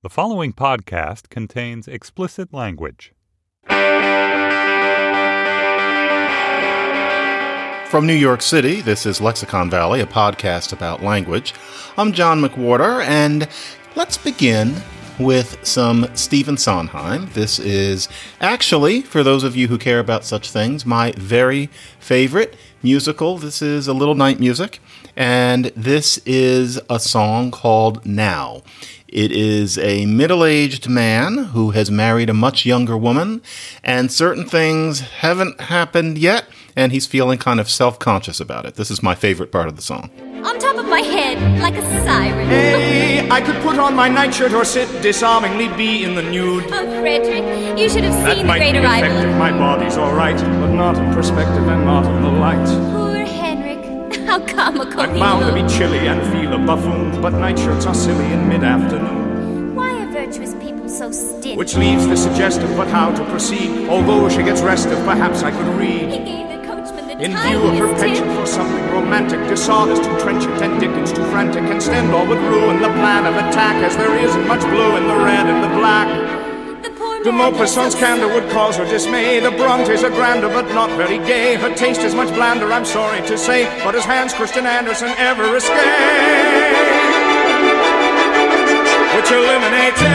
The following podcast contains explicit language. From New York City, this is Lexicon Valley, a podcast about language. I'm John McWhorter, and let's begin with some Stephen Sondheim. This is actually, for those of you who care about such things, my very favorite musical. This is a little night music, and this is a song called Now. It is a middle aged man who has married a much younger woman, and certain things haven't happened yet, and he's feeling kind of self conscious about it. This is my favorite part of the song. On top of my head, like a siren. Hey, I could put on my nightshirt or sit disarmingly be in the nude. Oh, Frederick, you should have That seen the might great be arrival. effective. My body's all right, but not in perspective and not in the light. How comical I'm bound to be chilly and feel a buffoon, but nightshirts are silly in mid-afternoon. Why are virtuous people so stingy? Which leaves the suggestive, but how to proceed. Although she gets restive, perhaps I could He read. gave the coachman the In view of her penchant for something romantic, dishonest, too trenchant, and Dickens too frantic, and Stendhal would ruin the plan of attack, as there isn't much blue in the red and the black. The poor De man Maupassant's candor would cause her dismay. The Brontes are grander, but not very gay. Her taste is much blander, I'm sorry to say. But as Hans Christian Andersen ever escaped, which eliminates A.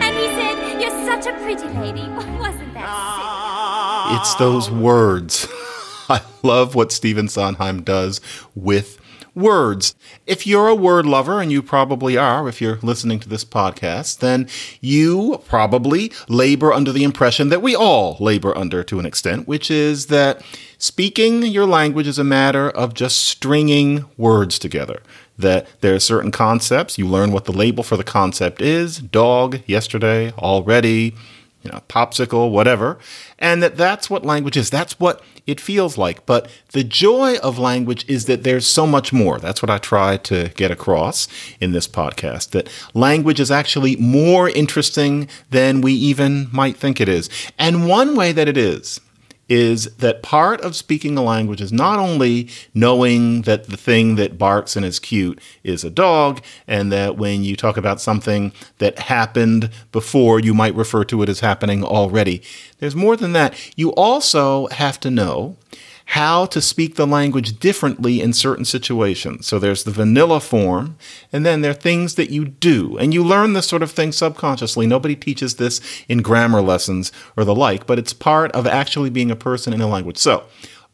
And he said, You're such a pretty lady. Wasn't that It's those words. I love what Stephen Sondheim does with words. If you're a word lover, and you probably are if you're listening to this podcast, then you probably labor under the impression that we all labor under to an extent, which is that speaking your language is a matter of just stringing words together. That there are certain concepts, you learn what the label for the concept is dog, yesterday, already, you know, popsicle, whatever, and that that's what language is. That's what it feels like. But the joy of language is that there's so much more. That's what I try to get across in this podcast that language is actually more interesting than we even might think it is. And one way that it is, is that part of speaking a language is not only knowing that the thing that barks and is cute is a dog, and that when you talk about something that happened before, you might refer to it as happening already. There's more than that. You also have to know how to speak the language differently in certain situations. So there's the vanilla form, and then there are things that you do. And you learn this sort of thing subconsciously. Nobody teaches this in grammar lessons or the like, but it's part of actually being a person in a language. So,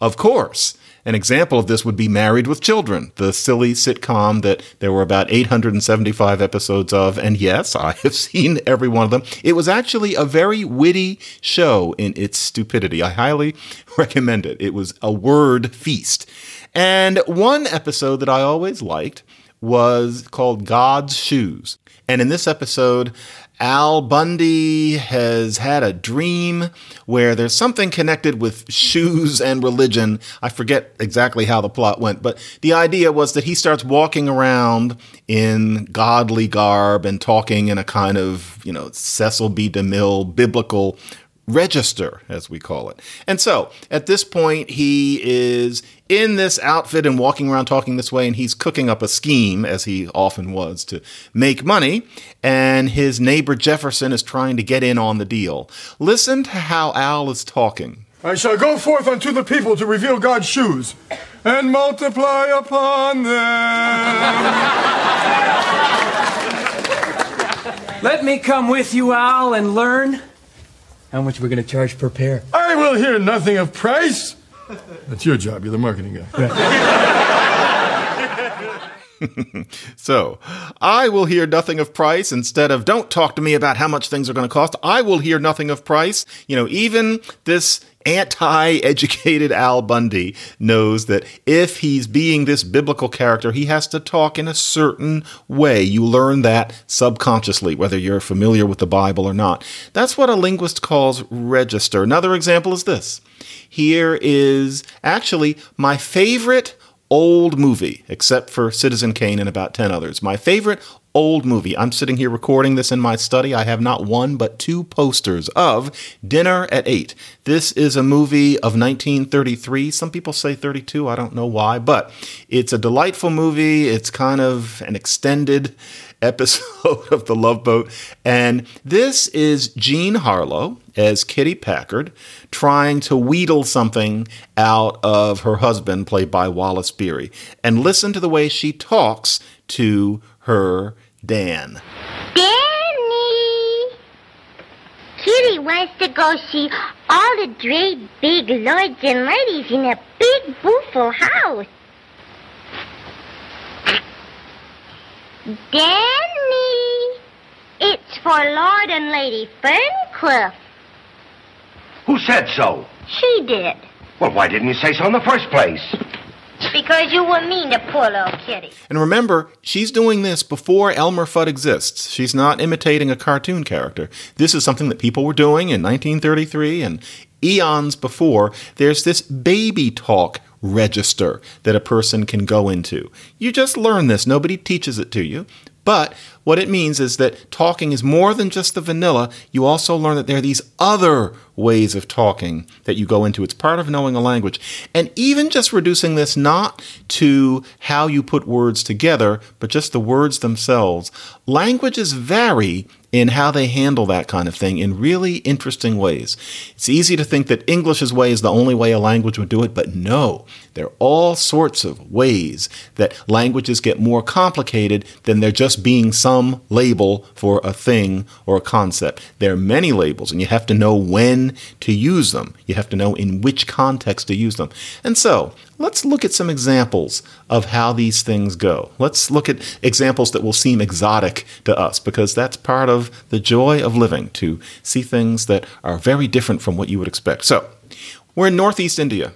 of course, an example of this would be Married with Children, the silly sitcom that there were about 875 episodes of. And yes, I have seen every one of them. It was actually a very witty show in its stupidity. I highly recommend it. It was a word feast. And one episode that I always liked was called God's Shoes. And in this episode, Al Bundy has had a dream where there's something connected with shoes and religion. I forget exactly how the plot went, but the idea was that he starts walking around in godly garb and talking in a kind of, you know, Cecil B. DeMille biblical register, as we call it. And so at this point, he is in this outfit and walking around talking this way, and he's cooking up a scheme, as he often was, to make money. And his neighbor Jefferson is trying to get in on the deal. Listen to how Al is talking. I shall go forth unto the people to reveal God's shoes and multiply upon them. Let me come with you, Al, and learn how much we're going to charge per pair. I will hear nothing of price. That's your job. You're the marketing guy. So, I will hear nothing of price instead of don't talk to me about how much things are going to cost. I will hear nothing of price. You know, even this anti educated Al Bundy knows that if he's being this biblical character, he has to talk in a certain way. You learn that subconsciously, whether you're familiar with the Bible or not. That's what a linguist calls register. Another example is this. Here is actually my favorite old movie, except for Citizen Kane and about 10 others. My favorite old movie. I'm sitting here recording this in my study. I have not one but two posters of Dinner at Eight. This is a movie of 1933. Some people say 32. I don't know why, but it's a delightful movie. It's kind of an extended episode of The Love Boat. And this is Jean Harlow as Kitty Packard trying to wheedle something out of her husband, played by Wallace Beery. And listen to the way she talks to her Dan. Danny! Kitty wants to go see all the great big lords and ladies in a big beautiful house. Danny! It's for Lord and Lady Ferncliff. Who said so? She did. Well, why didn't you say so in the first place? Because you were mean to poor little Kitty. And remember, she's doing this before Elmer Fudd exists. She's not imitating a cartoon character. This is something that people were doing in 1933 and eons before. There's this baby talk register that a person can go into. You just learn this, nobody teaches it to you. But what it means is that talking is more than just the vanilla. You also learn that there are these other ways of talking that you go into. It's part of knowing a language. And even just reducing this not to how you put words together, but just the words themselves, languages vary in how they handle that kind of thing in really interesting ways. It's easy to think that English's way is the only way a language would do it, but no. There are all sorts of ways that languages get more complicated than there just being some label for a thing or a concept. There are many labels, and you have to know when to use them. You have to know in which context to use them. And so, let's look at some examples of how these things go. Let's look at examples that will seem exotic to us because that's part of the joy of living to see things that are very different from what you would expect. So, we're in Northeast India.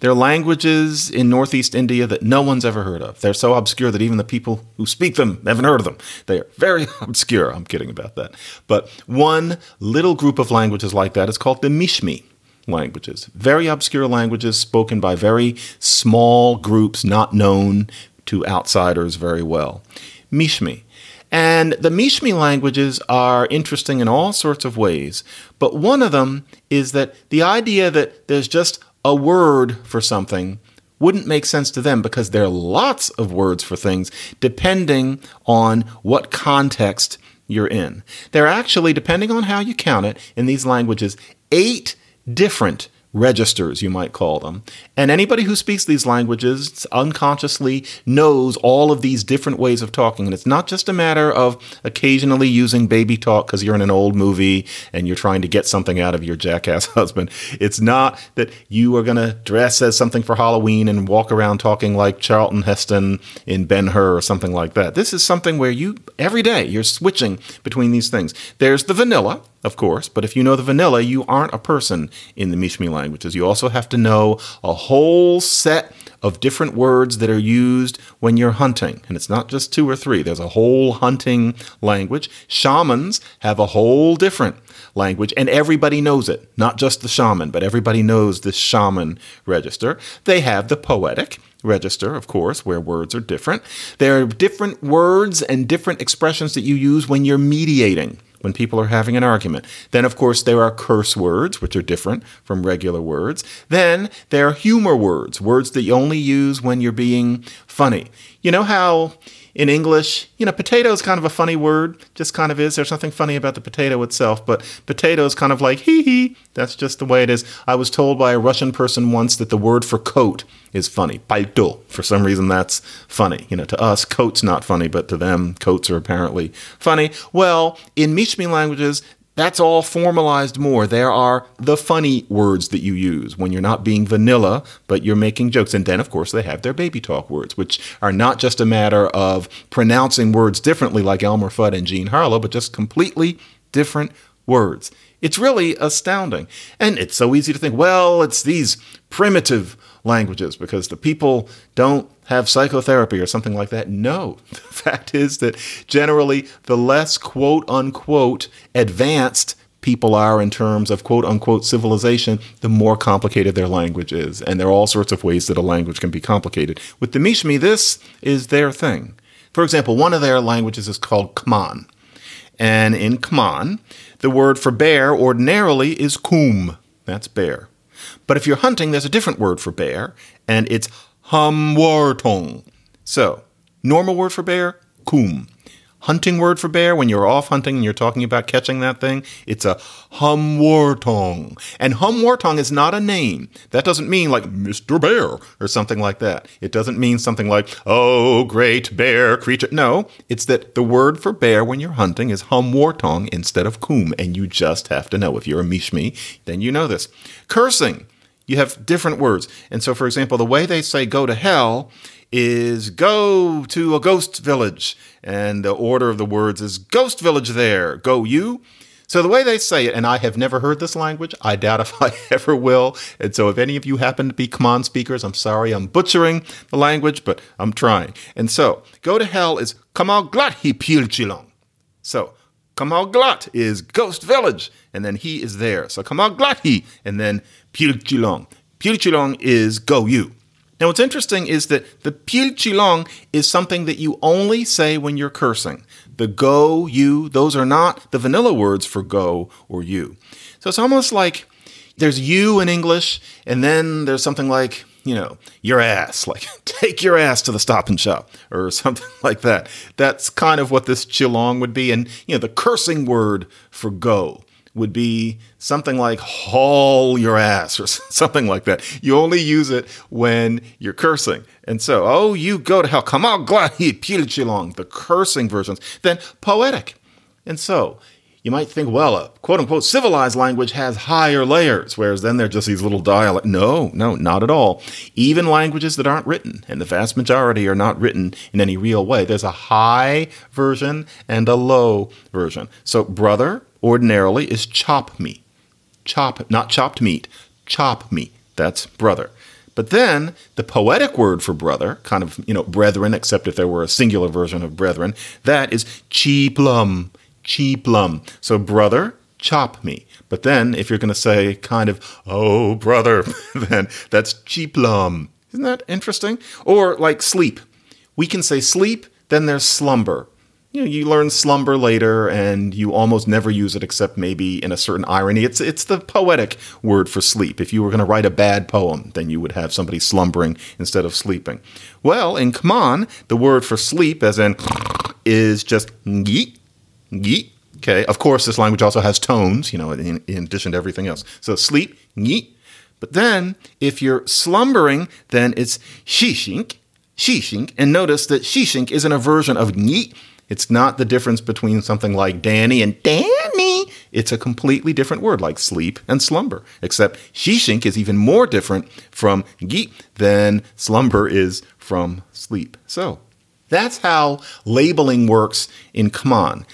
There are languages in Northeast India that no one's ever heard of. They're so obscure that even the people who speak them haven't heard of them. They are very obscure. I'm kidding about that. But one little group of languages like that is called the Mishmi languages. Very obscure languages spoken by very small groups not known to outsiders very well. Mishmi. And the Mishmi languages are interesting in all sorts of ways, but one of them is that the idea that there's just a word for something wouldn't make sense to them because there are lots of words for things depending on what context you're in. There are actually, depending on how you count it, in these languages, eight different registers, you might call them. And anybody who speaks these languages unconsciously knows all of these different ways of talking. And it's not just a matter of occasionally using baby talk because you're in an old movie and you're trying to get something out of your jackass husband. It's not that you are going to dress as something for Halloween and walk around talking like Charlton Heston in Ben Hur or something like that. This is something where you, every day, you're switching between these things. There's the vanilla, of course, but if you know the vanilla, you aren't a person in the Mishmi languages. You also have to know a whole set of different words that are used when you're hunting. And it's not just two or three, there's a whole hunting language. Shamans have a whole different language, and everybody knows it. Not just the shaman, but everybody knows this shaman register. They have the poetic register, of course, where words are different. There are different words and different expressions that you use when you're mediating when people are having an argument. Then, of course, there are curse words, which are different from regular words. Then there are humor words, words that you only use when you're being funny. You know how in English, you know, potato is kind of a funny word, just kind of is. There's nothing funny about the potato itself, but potato is kind of like hee hee. That's just the way it is. I was told by a Russian person once that the word for coat is funny. Palto. For some reason, that's funny. You know, to us, coat's not funny, but to them, coats are apparently funny. Well, in Mishmi languages, that's all formalized more. There are the funny words that you use when you're not being vanilla, but you're making jokes. And then, of course, they have their baby talk words, which are not just a matter of pronouncing words differently like Elmer Fudd and Jean Harlow, but just completely different words. It's really astounding. And it's so easy to think, well, it's these primitive languages because the people don't have psychotherapy or something like that. No. The fact is that generally, the less quote unquote advanced people are in terms of quote unquote civilization, the more complicated their language is. And there are all sorts of ways that a language can be complicated. With the Mishmi, this is their thing. For example, one of their languages is called Khman. And in Khman, the word for bear ordinarily is kum. That's bear. But if you're hunting, there's a different word for bear, and it's hamwartong. So, normal word for bear, kum. Hunting word for bear, when you're off hunting and you're talking about catching that thing, it's a humwartong. And humwartong is not a name. That doesn't mean like Mr. Bear or something like that. It doesn't mean something like, oh, great bear creature. No, it's that the word for bear when you're hunting is humwartong instead of kum. And you just have to know. If you're a mishmi, then you know this. Cursing you have different words. And so, for example, the way they say go to hell is go to a ghost village. And the order of the words is ghost village there, go you. So the way they say it, and I have never heard this language, I doubt if I ever will. And so if any of you happen to be Khman speakers, I'm sorry I'm butchering the language, but I'm trying. And so go to hell is Kamal Glathi Pilchilong. So Kamal Glat is Ghost Village, and then he is there. So Kamal Glathi, and then Pilchilong. Pilchilong is go you. Now, what's interesting is that the Pilchilong is something that you only say when you're cursing. The go, you, those are not the vanilla words for go or you. So it's almost like there's you in English, and then there's something like, you know, your ass, like take your ass to the stop and shop or something like that. That's kind of what this chilong would be. And, you know, the cursing word for go would be something like haul your ass or something like that. You only use it when you're cursing. And so, oh, you go to hell. Come on, glad he the cursing versions. Then poetic. And so, you might think, well, a quote unquote civilized language has higher layers, whereas then they're just these little dialect. No, no, not at all. Even languages that aren't written, and the vast majority are not written in any real way, there's a high version and a low version. So, brother ordinarily is chop me. Chop, not chopped meat, chop me. That's brother. But then the poetic word for brother, kind of, you know, brethren, except if there were a singular version of brethren, that is cheaplum, cheaplum. So brother, chop me. But then if you're going to say kind of, oh, brother, then that's cheaplum. Isn't that interesting? Or like sleep. We can say sleep, then there's slumber you know, you learn slumber later and you almost never use it except maybe in a certain irony. It's it's the poetic word for sleep. If you were going to write a bad poem, then you would have somebody slumbering instead of sleeping. Well, in Khman, the word for sleep, as in is just yeet, yeet. Okay, of course, this language also has tones, you know, in, in addition to everything else. So sleep, yeet. But then, if you're slumbering, then it's shishink, shishink. And notice that shishink isn't a version of yeet it's not the difference between something like Danny and Danny. It's a completely different word, like sleep and slumber. Except shishink is even more different from yeet than slumber is from sleep. So that's how labeling works in Khman.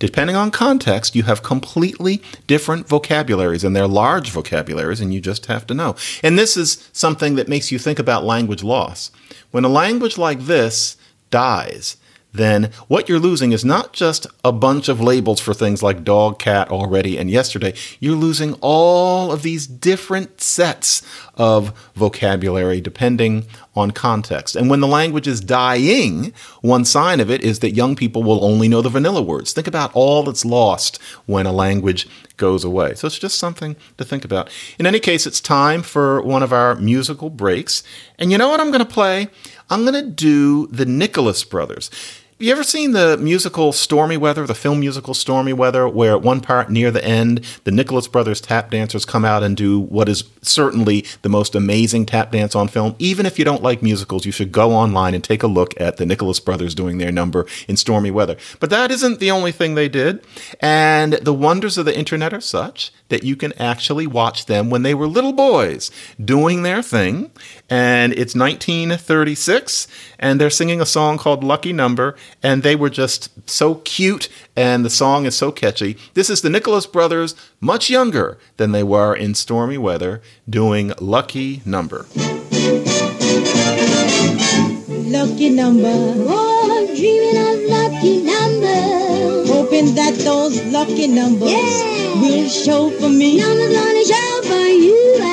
Depending on context, you have completely different vocabularies, and they're large vocabularies, and you just have to know. And this is something that makes you think about language loss. When a language like this dies, then what you're losing is not just a bunch of labels for things like dog, cat, already, and yesterday. You're losing all of these different sets of vocabulary depending on context. And when the language is dying, one sign of it is that young people will only know the vanilla words. Think about all that's lost when a language goes away. So it's just something to think about. In any case, it's time for one of our musical breaks. And you know what I'm going to play? I'm going to do the Nicholas Brothers you ever seen the musical Stormy Weather, the film musical Stormy Weather, where at one part near the end, the Nicholas Brothers tap dancers come out and do what is certainly the most amazing tap dance on film? Even if you don't like musicals, you should go online and take a look at the Nicholas Brothers doing their number in Stormy Weather. But that isn't the only thing they did. And the wonders of the internet are such that you can actually watch them when they were little boys doing their thing. And it's 1936, and they're singing a song called Lucky Number and they were just so cute, and the song is so catchy. This is the Nicholas Brothers, much younger than they were in Stormy Weather, doing Lucky Number. Lucky number, oh, I'm dreaming of lucky number. Hoping that those lucky numbers yeah. will show for me. Numbers gonna show for you and me.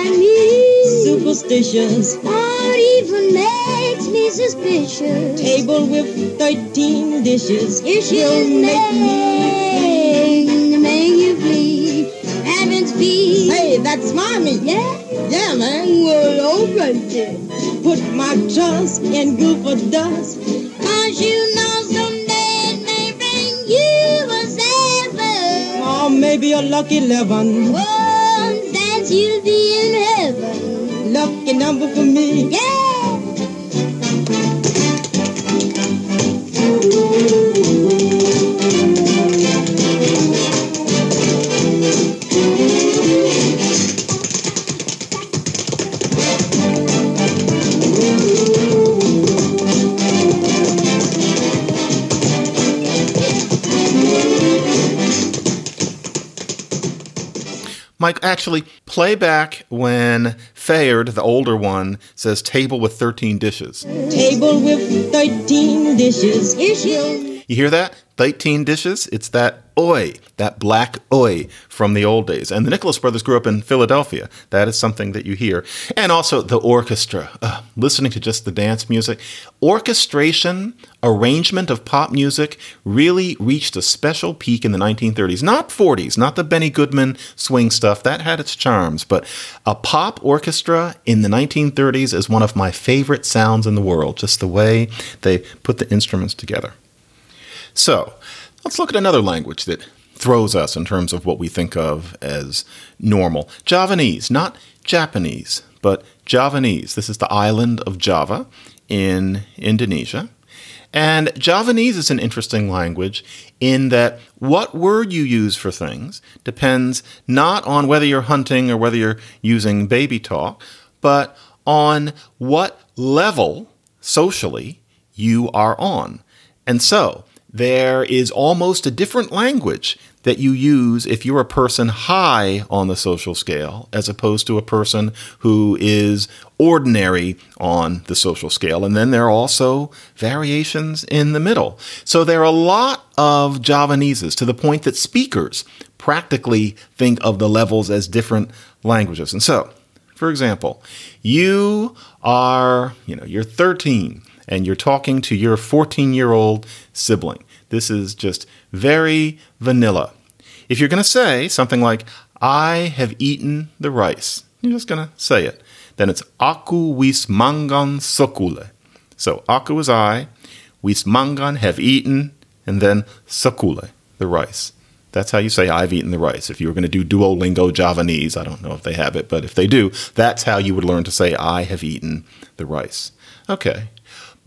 Superstitious, what even makes me suspicious. Table with 13 dishes. Dishes will make me make you flee. Heaven's peace. Hey, that's mommy. Yeah? Yeah, man. Well, okay. Put my trust in Goofer Dust. Cause you know someday it may bring you a seven. Or maybe a lucky eleven. Oh, that's you'll be in heaven. Lucky number for me. Yeah. Mike, actually, play back when Fayard, the older one, says table with 13 dishes. Table with 13 dishes. Dishes. You hear that? 13 dishes? It's that oi, that black oi from the old days. And the Nicholas brothers grew up in Philadelphia. That is something that you hear. And also the orchestra. Uh, listening to just the dance music. Orchestration, arrangement of pop music really reached a special peak in the 1930s. Not 40s, not the Benny Goodman swing stuff. That had its charms. But a pop orchestra in the 1930s is one of my favorite sounds in the world. Just the way they put the instruments together. So, let's look at another language that throws us in terms of what we think of as normal. Javanese, not Japanese, but Javanese. This is the island of Java in Indonesia. And Javanese is an interesting language in that what word you use for things depends not on whether you're hunting or whether you're using baby talk, but on what level socially you are on. And so, there is almost a different language that you use if you're a person high on the social scale as opposed to a person who is ordinary on the social scale. And then there are also variations in the middle. So there are a lot of Javaneses to the point that speakers practically think of the levels as different languages. And so, for example, you are, you know, you're 13 and you're talking to your 14 year old sibling. This is just very vanilla. If you're going to say something like, I have eaten the rice, you're just going to say it. Then it's aku wis mangan sokule. So aku is I, wis mangan have eaten, and then sokule, the rice. That's how you say I've eaten the rice. If you were going to do Duolingo Javanese, I don't know if they have it, but if they do, that's how you would learn to say I have eaten the rice. Okay.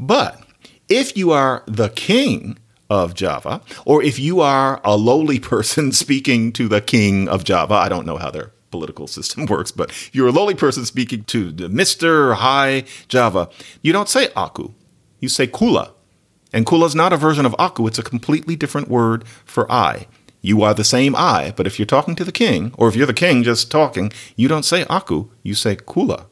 But if you are the king of Java, or if you are a lowly person speaking to the king of Java, I don't know how their political system works, but you're a lowly person speaking to Mr. High Java, you don't say aku, you say kula. And kula is not a version of aku, it's a completely different word for I. You are the same I, but if you're talking to the king, or if you're the king just talking, you don't say aku, you say kula.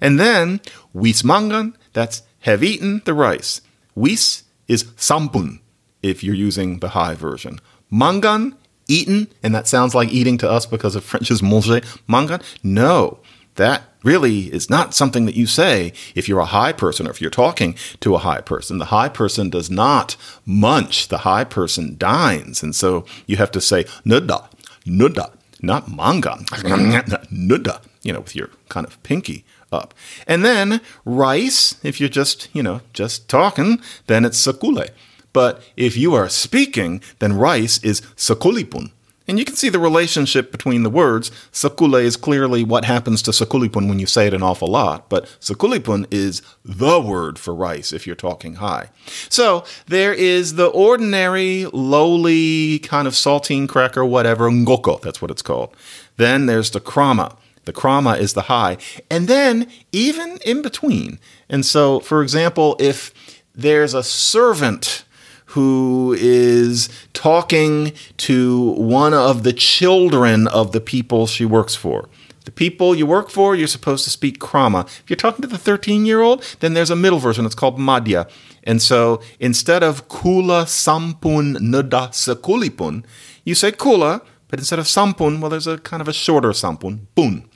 And then, wismangan, that's have eaten the rice. Wis is sampun, if you're using the high version. Mangan, eaten, and that sounds like eating to us because of French's manger. Mangan, no, that really is not something that you say if you're a high person or if you're talking to a high person. The high person does not munch, the high person dines. And so you have to say nuda, nuda, not mangan, nuda, you know, with your kind of pinky up. And then rice, if you're just, you know, just talking, then it's sakule. But if you are speaking, then rice is sakulipun. And you can see the relationship between the words. Sakule is clearly what happens to sakulipun when you say it an awful lot, but sakulipun is the word for rice if you're talking high. So there is the ordinary, lowly, kind of saltine cracker, whatever, ngoko, that's what it's called. Then there's the krama. The krama is the high. And then even in between. And so, for example, if there's a servant who is talking to one of the children of the people she works for. The people you work for, you're supposed to speak krama. If you're talking to the 13 year old, then there's a middle version. It's called madhya. And so instead of kula sampun nuda sekulipun, you say kula, but instead of sampun, well, there's a kind of a shorter sampun, pun.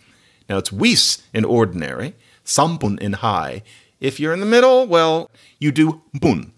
Now it's wis in ordinary, sampun in high. If you're in the middle, well, you do bun.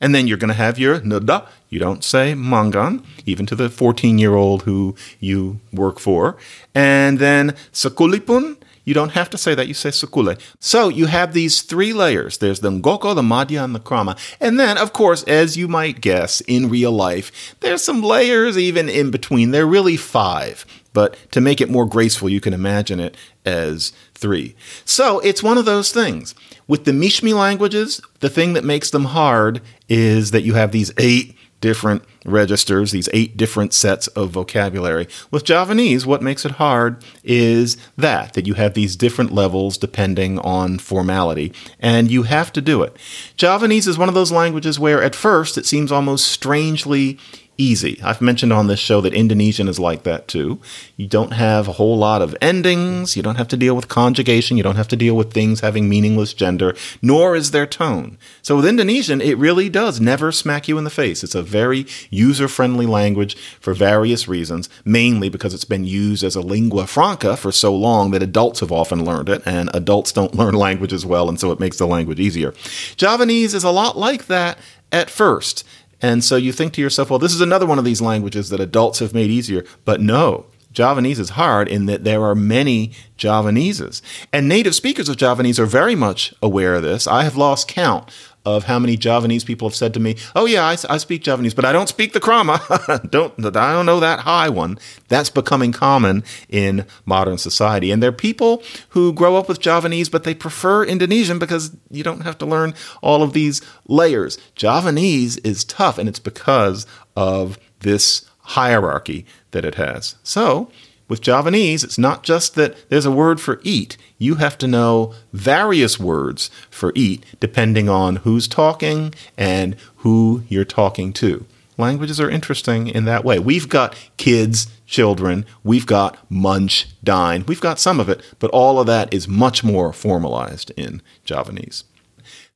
And then you're going to have your nada. You don't say mangan, even to the 14 year old who you work for. And then sakulipun. You don't have to say that. You say sukule. So you have these three layers. There's the ngoko, the madhya, and the krama. And then, of course, as you might guess, in real life, there's some layers even in between. They're really five. But to make it more graceful, you can imagine it as three. So it's one of those things. With the Mishmi languages, the thing that makes them hard is that you have these eight different registers, these eight different sets of vocabulary. With Javanese, what makes it hard is that, that you have these different levels depending on formality, and you have to do it. Javanese is one of those languages where at first it seems almost strangely easy. I've mentioned on this show that Indonesian is like that too. You don't have a whole lot of endings, you don't have to deal with conjugation, you don't have to deal with things having meaningless gender, nor is there tone. So with Indonesian, it really does never smack you in the face. It's a very user friendly language for various reasons, mainly because it's been used as a lingua franca for so long that adults have often learned it, and adults don't learn languages well, and so it makes the language easier. Javanese is a lot like that at first. And so you think to yourself, well, this is another one of these languages that adults have made easier. But no, Javanese is hard in that there are many Javaneses. And native speakers of Javanese are very much aware of this. I have lost count of how many Javanese people have said to me, "Oh yeah, I, I speak Javanese, but I don't speak the krama. don't I don't know that high one." That's becoming common in modern society, and there are people who grow up with Javanese, but they prefer Indonesian because you don't have to learn all of these layers. Javanese is tough, and it's because of this hierarchy that it has. So. With Javanese, it's not just that there's a word for eat. You have to know various words for eat depending on who's talking and who you're talking to. Languages are interesting in that way. We've got kids, children, we've got munch, dine, we've got some of it, but all of that is much more formalized in Javanese.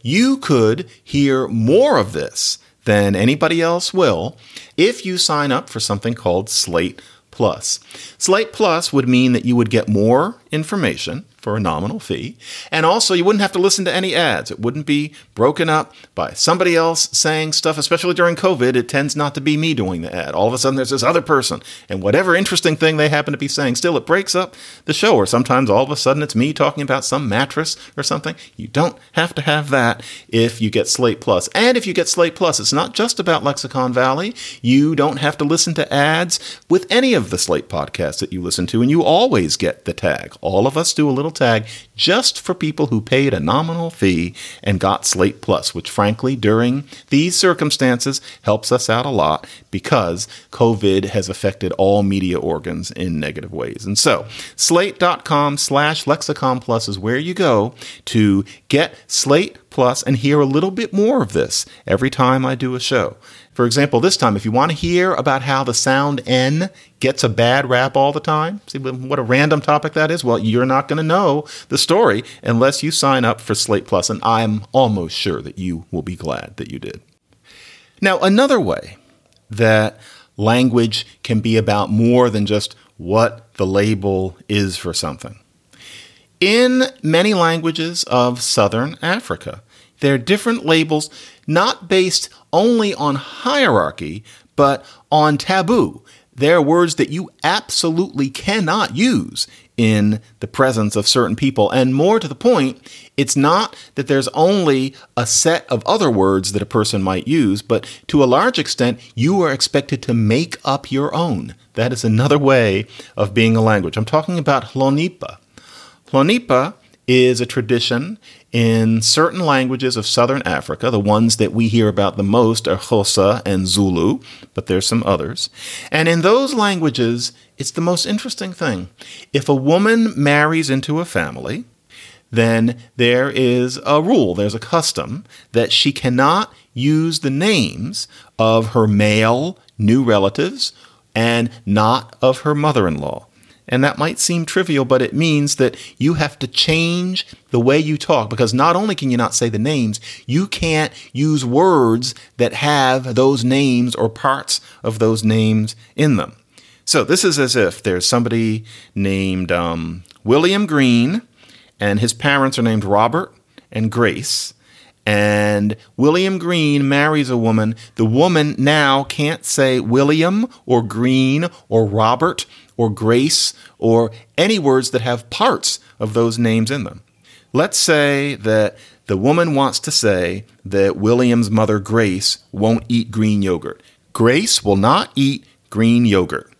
You could hear more of this than anybody else will if you sign up for something called Slate Plus. Slate Plus would mean that you would get more information for a nominal fee. And also, you wouldn't have to listen to any ads. It wouldn't be broken up by somebody else saying stuff, especially during COVID. It tends not to be me doing the ad. All of a sudden, there's this other person, and whatever interesting thing they happen to be saying, still it breaks up the show. Or sometimes all of a sudden, it's me talking about some mattress or something. You don't have to have that if you get Slate Plus. And if you get Slate Plus, it's not just about Lexicon Valley. You don't have to listen to ads with any of the Slate podcasts that you listen to, and you always get the tag. All of us do a little tag just for people who paid a nominal fee and got Slate Plus, which frankly, during these circumstances, helps us out a lot because COVID has affected all media organs in negative ways. And so, slate.com slash lexicon plus is where you go to get Slate Plus and hear a little bit more of this every time I do a show. For example, this time, if you want to hear about how the sound N gets a bad rap all the time, see what a random topic that is? Well, you're not going to know the story unless you sign up for Slate Plus, and I'm almost sure that you will be glad that you did. Now, another way that language can be about more than just what the label is for something. In many languages of southern Africa, there are different labels not based only on hierarchy, but on taboo. There are words that you absolutely cannot use in the presence of certain people. And more to the point, it's not that there's only a set of other words that a person might use, but to a large extent, you are expected to make up your own. That is another way of being a language. I'm talking about Hlonipa. Hlonipa is a tradition in certain languages of southern Africa. The ones that we hear about the most are Xhosa and Zulu, but there's some others. And in those languages, it's the most interesting thing. If a woman marries into a family, then there is a rule, there's a custom that she cannot use the names of her male new relatives and not of her mother in law. And that might seem trivial, but it means that you have to change the way you talk because not only can you not say the names, you can't use words that have those names or parts of those names in them. So this is as if there's somebody named um, William Green, and his parents are named Robert and Grace, and William Green marries a woman, the woman now can't say William or Green or Robert or Grace or any words that have parts of those names in them. Let's say that the woman wants to say that William's mother, Grace, won't eat green yogurt. Grace will not eat green yogurt.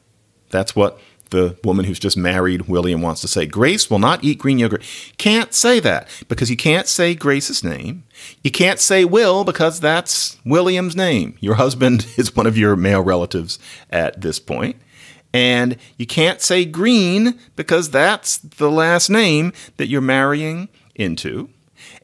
That's what the woman who's just married William wants to say. Grace will not eat green yogurt. Can't say that because you can't say Grace's name. You can't say Will because that's William's name. Your husband is one of your male relatives at this point. And you can't say Green because that's the last name that you're marrying into.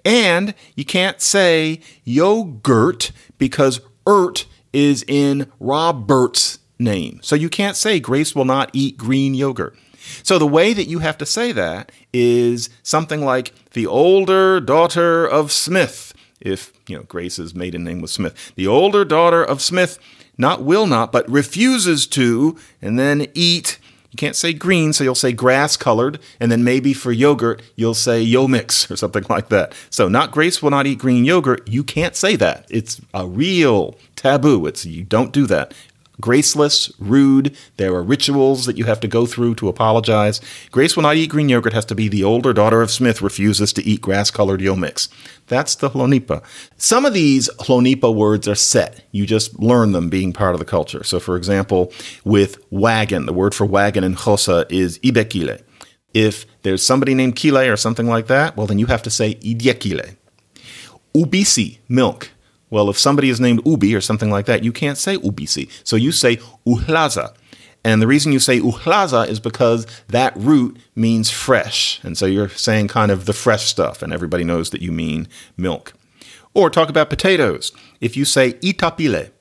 And you can't say yogurt because ert is in Robert's name. So you can't say Grace will not eat green yogurt. So the way that you have to say that is something like the older daughter of Smith. If, you know, Grace's maiden name was Smith. The older daughter of Smith not will not, but refuses to, and then eat. You can't say green, so you'll say grass colored, and then maybe for yogurt, you'll say yo mix or something like that. So, not Grace will not eat green yogurt. You can't say that. It's a real taboo. It's you don't do that graceless, rude. There are rituals that you have to go through to apologize. Grace will not eat green yogurt has to be the older daughter of Smith refuses to eat grass colored yo mix. That's the Hlonipa. Some of these Hlonipa words are set. You just learn them being part of the culture. So, for example, with wagon, the word for wagon in Xhosa is ibekile. If there's somebody named Kile or something like that, well, then you have to say idiekile. Ubisi, milk. Well, if somebody is named Ubi or something like that, you can't say Ubisi. So you say Uhlaza. And the reason you say Uhlaza is because that root means fresh. And so you're saying kind of the fresh stuff, and everybody knows that you mean milk. Or talk about potatoes. If you say Itapile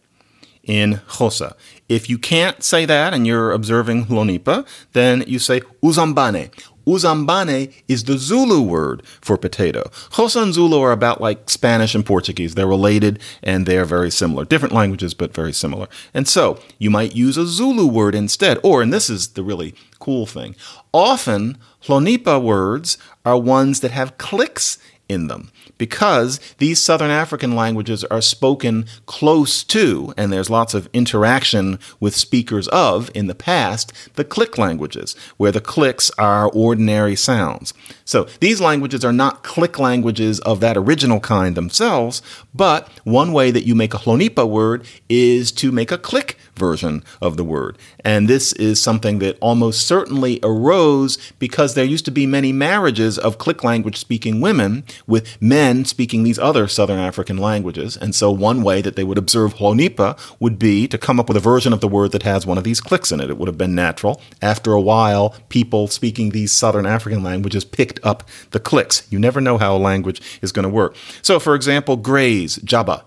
in Xhosa, if you can't say that and you're observing Hlonipa, then you say Uzambane. Uzambane is the Zulu word for potato. Xhosa and Zulu are about like Spanish and Portuguese. They're related and they're very similar. Different languages, but very similar. And so you might use a Zulu word instead. Or, and this is the really cool thing, often Hlonipa words are ones that have clicks in them because these Southern African languages are spoken close to, and there's lots of interaction with speakers of in the past, the click languages, where the clicks are ordinary sounds. So these languages are not click languages of that original kind themselves, but one way that you make a Hlonipa word is to make a click version of the word. And this is something that almost certainly arose because there used to be many marriages of click language speaking women with men speaking these other Southern African languages. And so one way that they would observe Hlonipa would be to come up with a version of the word that has one of these clicks in it. It would have been natural. After a while, people speaking these Southern African languages picked up the clicks. You never know how a language is going to work. So, for example, grays, Jabba.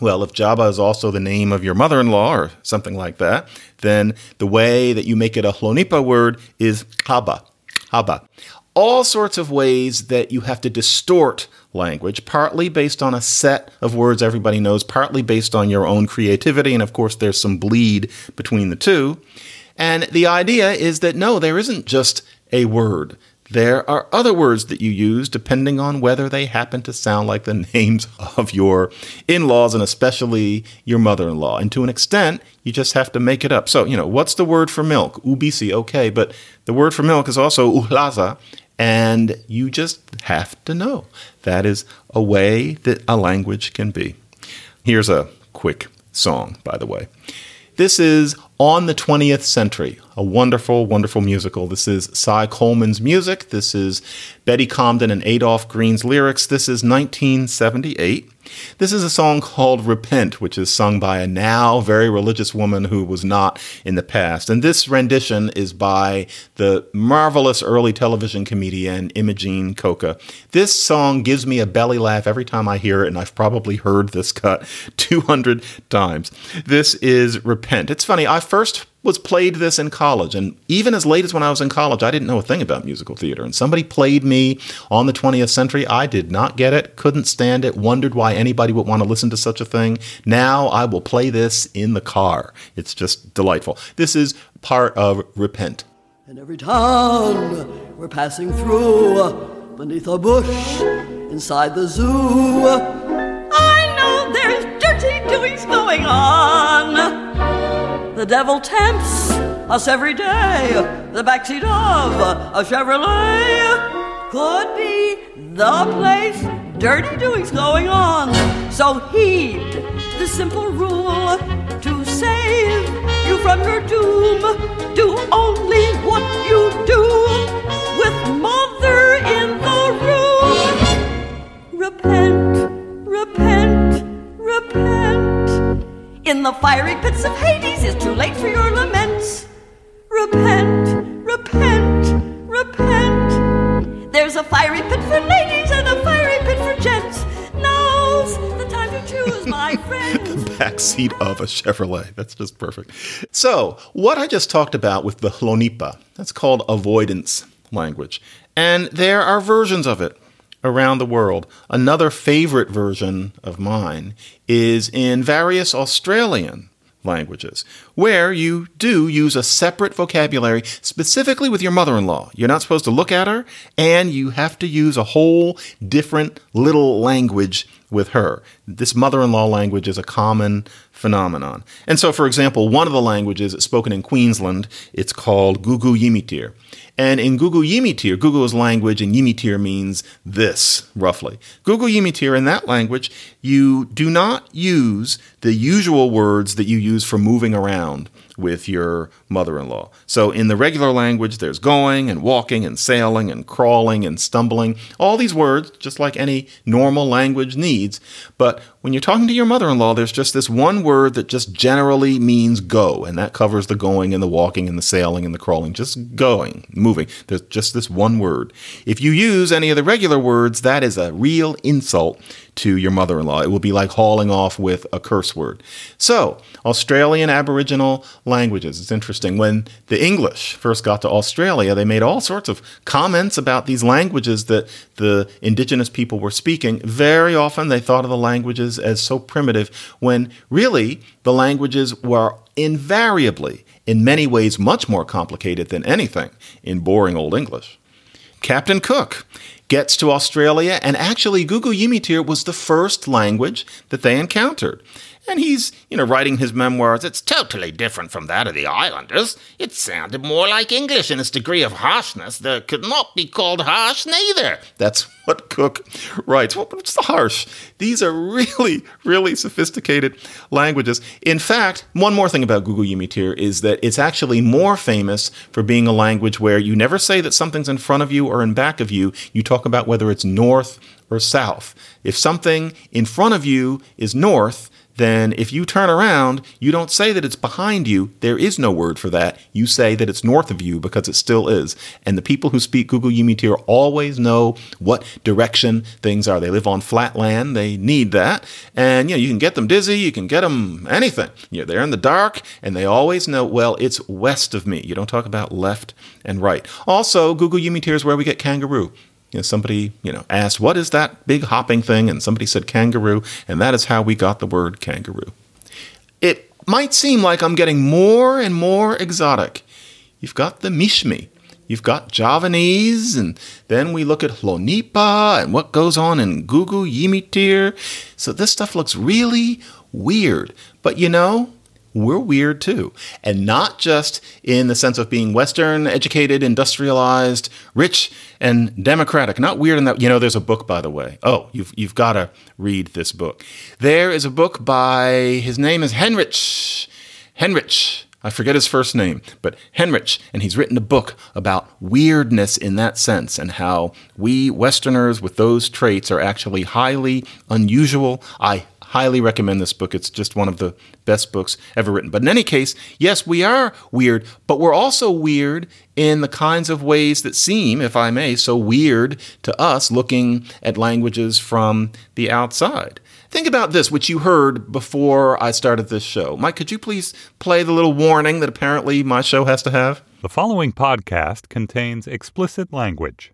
Well, if Jabba is also the name of your mother in law or something like that, then the way that you make it a Hlonipa word is Haba. Haba. All sorts of ways that you have to distort language, partly based on a set of words everybody knows, partly based on your own creativity. And of course, there's some bleed between the two. And the idea is that no, there isn't just a word. There are other words that you use depending on whether they happen to sound like the names of your in laws and especially your mother in law. And to an extent, you just have to make it up. So, you know, what's the word for milk? Ubisi, okay, but the word for milk is also uhlaza, and you just have to know. That is a way that a language can be. Here's a quick song, by the way. This is On the 20th Century, a wonderful, wonderful musical. This is Cy Coleman's music. This is Betty Comden and Adolph Green's lyrics. This is 1978. This is a song called Repent, which is sung by a now very religious woman who was not in the past. And this rendition is by the marvelous early television comedian Imogene Coca. This song gives me a belly laugh every time I hear it, and I've probably heard this cut 200 times. This is Repent. It's funny, I first was played this in college. And even as late as when I was in college, I didn't know a thing about musical theater. And somebody played me on the 20th century. I did not get it, couldn't stand it, wondered why anybody would want to listen to such a thing. Now I will play this in the car. It's just delightful. This is part of Repent. In every town we're passing through, beneath a bush inside the zoo. I know there's dirty doings going on. The devil tempts us every day. The backseat of a Chevrolet could be the place dirty doings going on. So heed the simple rule to save you from your doom. Do only what you do with mother in the room. Repent, repent, repent. In the fiery pits of Hades, it's too late for your laments. Repent, repent, repent. There's a fiery pit for ladies and a fiery pit for gents. Now's the time to choose, my friends. backseat of a Chevrolet. That's just perfect. So, what I just talked about with the Hlonipha, that's called avoidance language. And there are versions of it around the world. Another favorite version of mine is in various Australian languages, where you do use a separate vocabulary specifically with your mother in law. You're not supposed to look at her, and you have to use a whole different little language with her. This mother in law language is a common phenomenon. And so, for example, one of the languages spoken in Queensland, it's called Guugu Yimithirr. And in Guugu Yimithirr, Guugu is language and Yimithirr means this, roughly. Guugu Yimithirr, in that language, you do not use the usual words that you use for moving around with your mother in law. So in the regular language, there's going and walking and sailing and crawling and stumbling, all these words, just like any normal language needs. But when you're talking to your mother in law, there's just this one word that just generally means go, and that covers the going and the walking and the sailing and the crawling, just going, moving. There's just this one word. If you use any of the regular words, that is a real insult to your mother in law. It will be like hauling off with a curse word. So, Australian Aboriginal languages. It's interesting. When the English first got to Australia, they made all sorts of comments about these languages that the indigenous people were speaking. Very often they thought of the languages as so primitive when really the languages were invariably, in many ways, much more complicated than anything in boring old English. Captain Cook gets to Australia, and actually, Guugu Yimithirr was the first language that they encountered. And he's, you know, writing his memoirs. It's totally different from that of the islanders. It sounded more like English in its degree of harshness that could not be called harsh neither. That's what Cook writes. Well, what's the harsh? These are really, really sophisticated languages. In fact, one more thing about Guugu Yimithirr is that it's actually more famous for being a language where you never say that something's in front of you or in back of you. You talk about whether it's north or south. If something in front of you is north, then if you turn around, you don't say that it's behind you. There is no word for that. You say that it's north of you because it still is. And the people who speak Guugu Yimithirr always know what direction things are. They live on flat land. They need that. And, you know, you can get them dizzy. You can get them anything. You they're in the dark and they always know, well, it's west of me. You don't talk about left and right. Also, Guugu Yimithirr is where we get kangaroo. You know, somebody, you know, asked, what is that big hopping thing? And somebody said kangaroo, and that is how we got the word kangaroo. It might seem like I'm getting more and more exotic. You've got the Mishmi, you've got Javanese, and then we look at Hlonipha and what goes on in Guugu Yimithirr. So this stuff looks really weird. But you know, we're weird too. And not just in the sense of being Western, educated, industrialized, rich, and democratic. Not weird in that, you know, there's a book, by the way. Oh, you've, you've got to read this book. There is a book by, his name is Henrich. Henrich. I forget his first name, but Henrich, and he's written a book about weirdness in that sense and how we Westerners with those traits are actually highly unusual. I highly recommend this book. It's just one of the best books ever written. But in any case, yes, we are weird, but we're also weird in the kinds of ways that seem, if I may, so weird to us looking at languages from the outside. Think about this, which you heard before I started this show. Mike, could you please play the little warning that apparently my show has to have? The following podcast contains explicit language.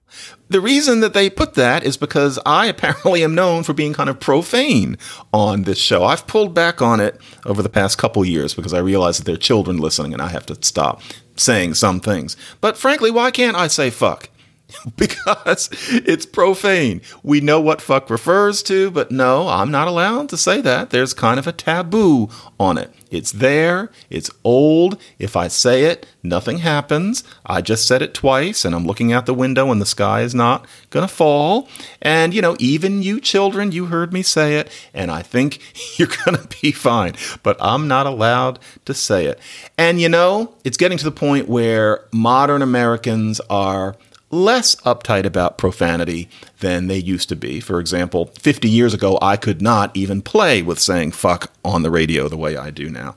The reason that they put that is because I apparently am known for being kind of profane on this show. I've pulled back on it over the past couple years because I realize that there are children listening and I have to stop saying some things. But frankly, why can't I say fuck? because it's profane. We know what fuck refers to, but no, I'm not allowed to say that. There's kind of a taboo on it. It's there, it's old. If I say it, nothing happens. I just said it twice, and I'm looking out the window, and the sky is not gonna fall. And, you know, even you children, you heard me say it, and I think you're gonna be fine. But I'm not allowed to say it. And, you know, it's getting to the point where modern Americans are less uptight about profanity than they used to be. For example, 50 years ago, I could not even play with saying fuck on the radio the way I do now.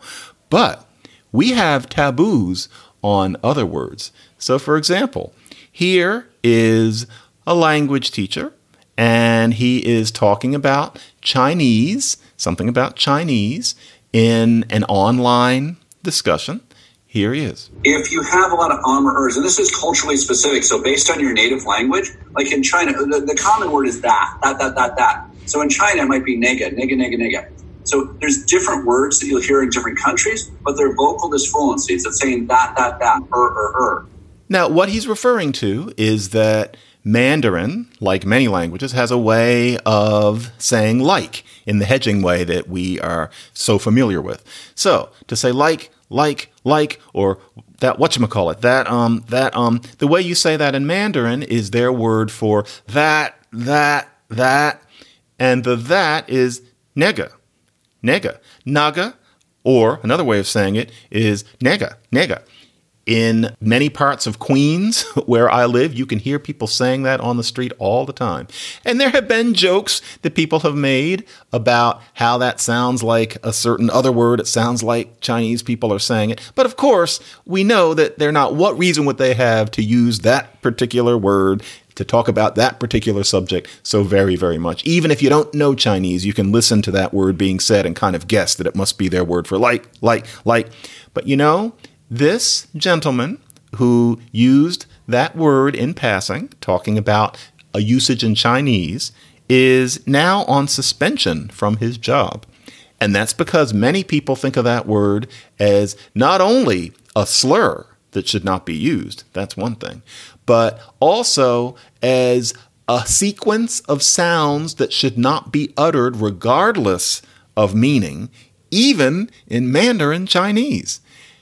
But we have taboos on other words. So, for example, here is a language teacher, and he is talking about Chinese, something about Chinese, in an online discussion. Here he is. If you have a lot of um or ers, and this is culturally specific, so based on your native language, like in China, the, the common word is that, that, that, that, that. So in China, it might be nega, nega, nega, nega. So there's different words that you'll hear in different countries, but they're vocal disfluencies. It's saying that, that, that, er, er, er. Now, what he's referring to is that Mandarin, like many languages, has a way of saying like in the hedging way that we are so familiar with. So to say like, like, like, or that whatchamacallit, that um that um the way you say that in Mandarin is their word for that, that, that, and the that is nega. Nega. Naga, or another way of saying it is nega, nega. In many parts of Queens, where I live, you can hear people saying that on the street all the time. And there have been jokes that people have made about how that sounds like a certain other word. It sounds like Chinese people are saying it. But of course, we know that they're not. What reason would they have to use that particular word to talk about that particular subject so very, very much. Even if you don't know Chinese, you can listen to that word being said and kind of guess that it must be their word for like, like, like. But you know, this gentleman who used that word in passing, talking about a usage in Chinese, is now on suspension from his job. And that's because many people think of that word as not only a slur that should not be used, that's one thing, but also as a sequence of sounds that should not be uttered regardless of meaning, even in Mandarin Chinese.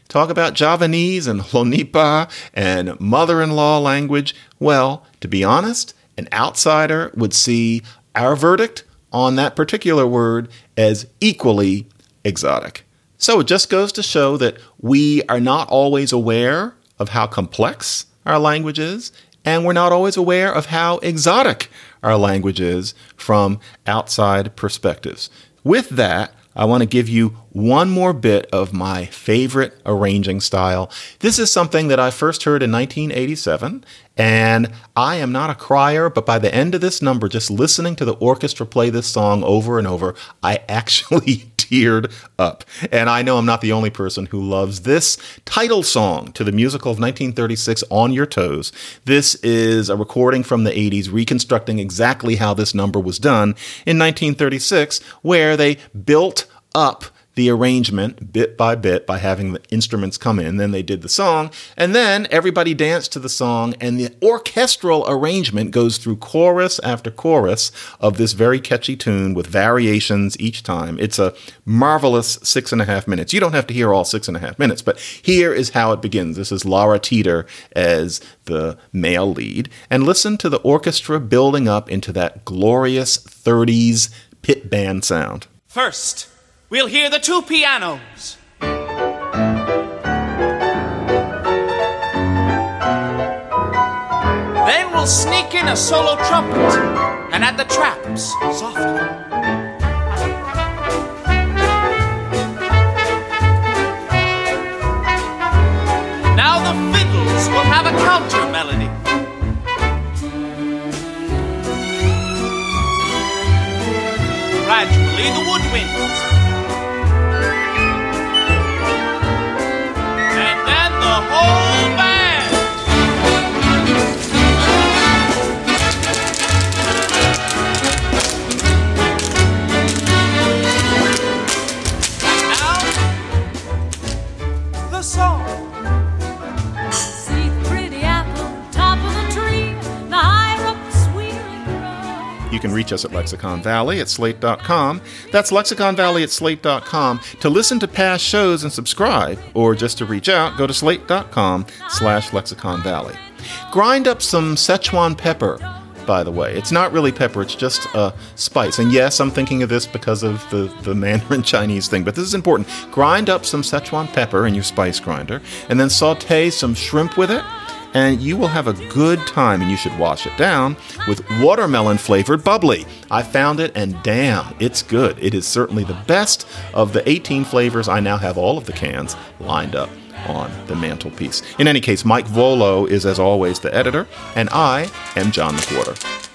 Talk about Javanese and Hlonipha and mother in law language. Well, to be honest, an outsider would see our verdict on that particular word as equally exotic. So it just goes to show that we are not always aware of how complex our language is, and we're not always aware of how exotic our language is from outside perspectives. With that, I want to give you one more bit of my favorite arranging style. This is something that I first heard in 1987, and I am not a crier, but by the end of this number, just listening to the orchestra play this song over and over, I actually teared up. And I know I'm not the only person who loves this title song to the musical of 1936, On Your Toes. This is a recording from the 80s reconstructing exactly how this number was done in 1936, where they built up the arrangement bit by bit by having the instruments come in. Then they did the song, and then everybody danced to the song, and the orchestral arrangement goes through chorus after chorus of this very catchy tune with variations each time. It's a marvelous six and a half minutes. You don't have to hear all six and a half minutes, but here is how it begins. This is Lara Teeter as the male lead, and listen to the orchestra building up into that glorious 30s pit band sound. First, we'll hear the two pianos. Then we'll sneak in a solo trumpet and add the traps softly. Now the fiddles will have a counter melody. Gradually, the woodwinds. Song. You can reach us at Lexicon Valley at slate.com. That's Lexicon Valley at slate.com. To listen to past shows and subscribe, or just to reach out, go to slate.com slash Lexicon Valley. Grind up some Szechuan pepper by the way. It's not really pepper, it's just a spice. And yes, I'm thinking of this because of the, the Mandarin Chinese thing, but this is important. Grind up some Szechuan pepper in your spice grinder, and then saute some shrimp with it, and you will have a good time, and you should wash it down with watermelon flavored bubbly. I found it, and damn, it's good. It is certainly the best of the 18 flavors. I now have all of the cans lined up on the mantelpiece. In any case, Mike Vuolo is, as always, the editor, and I am John McWhorter.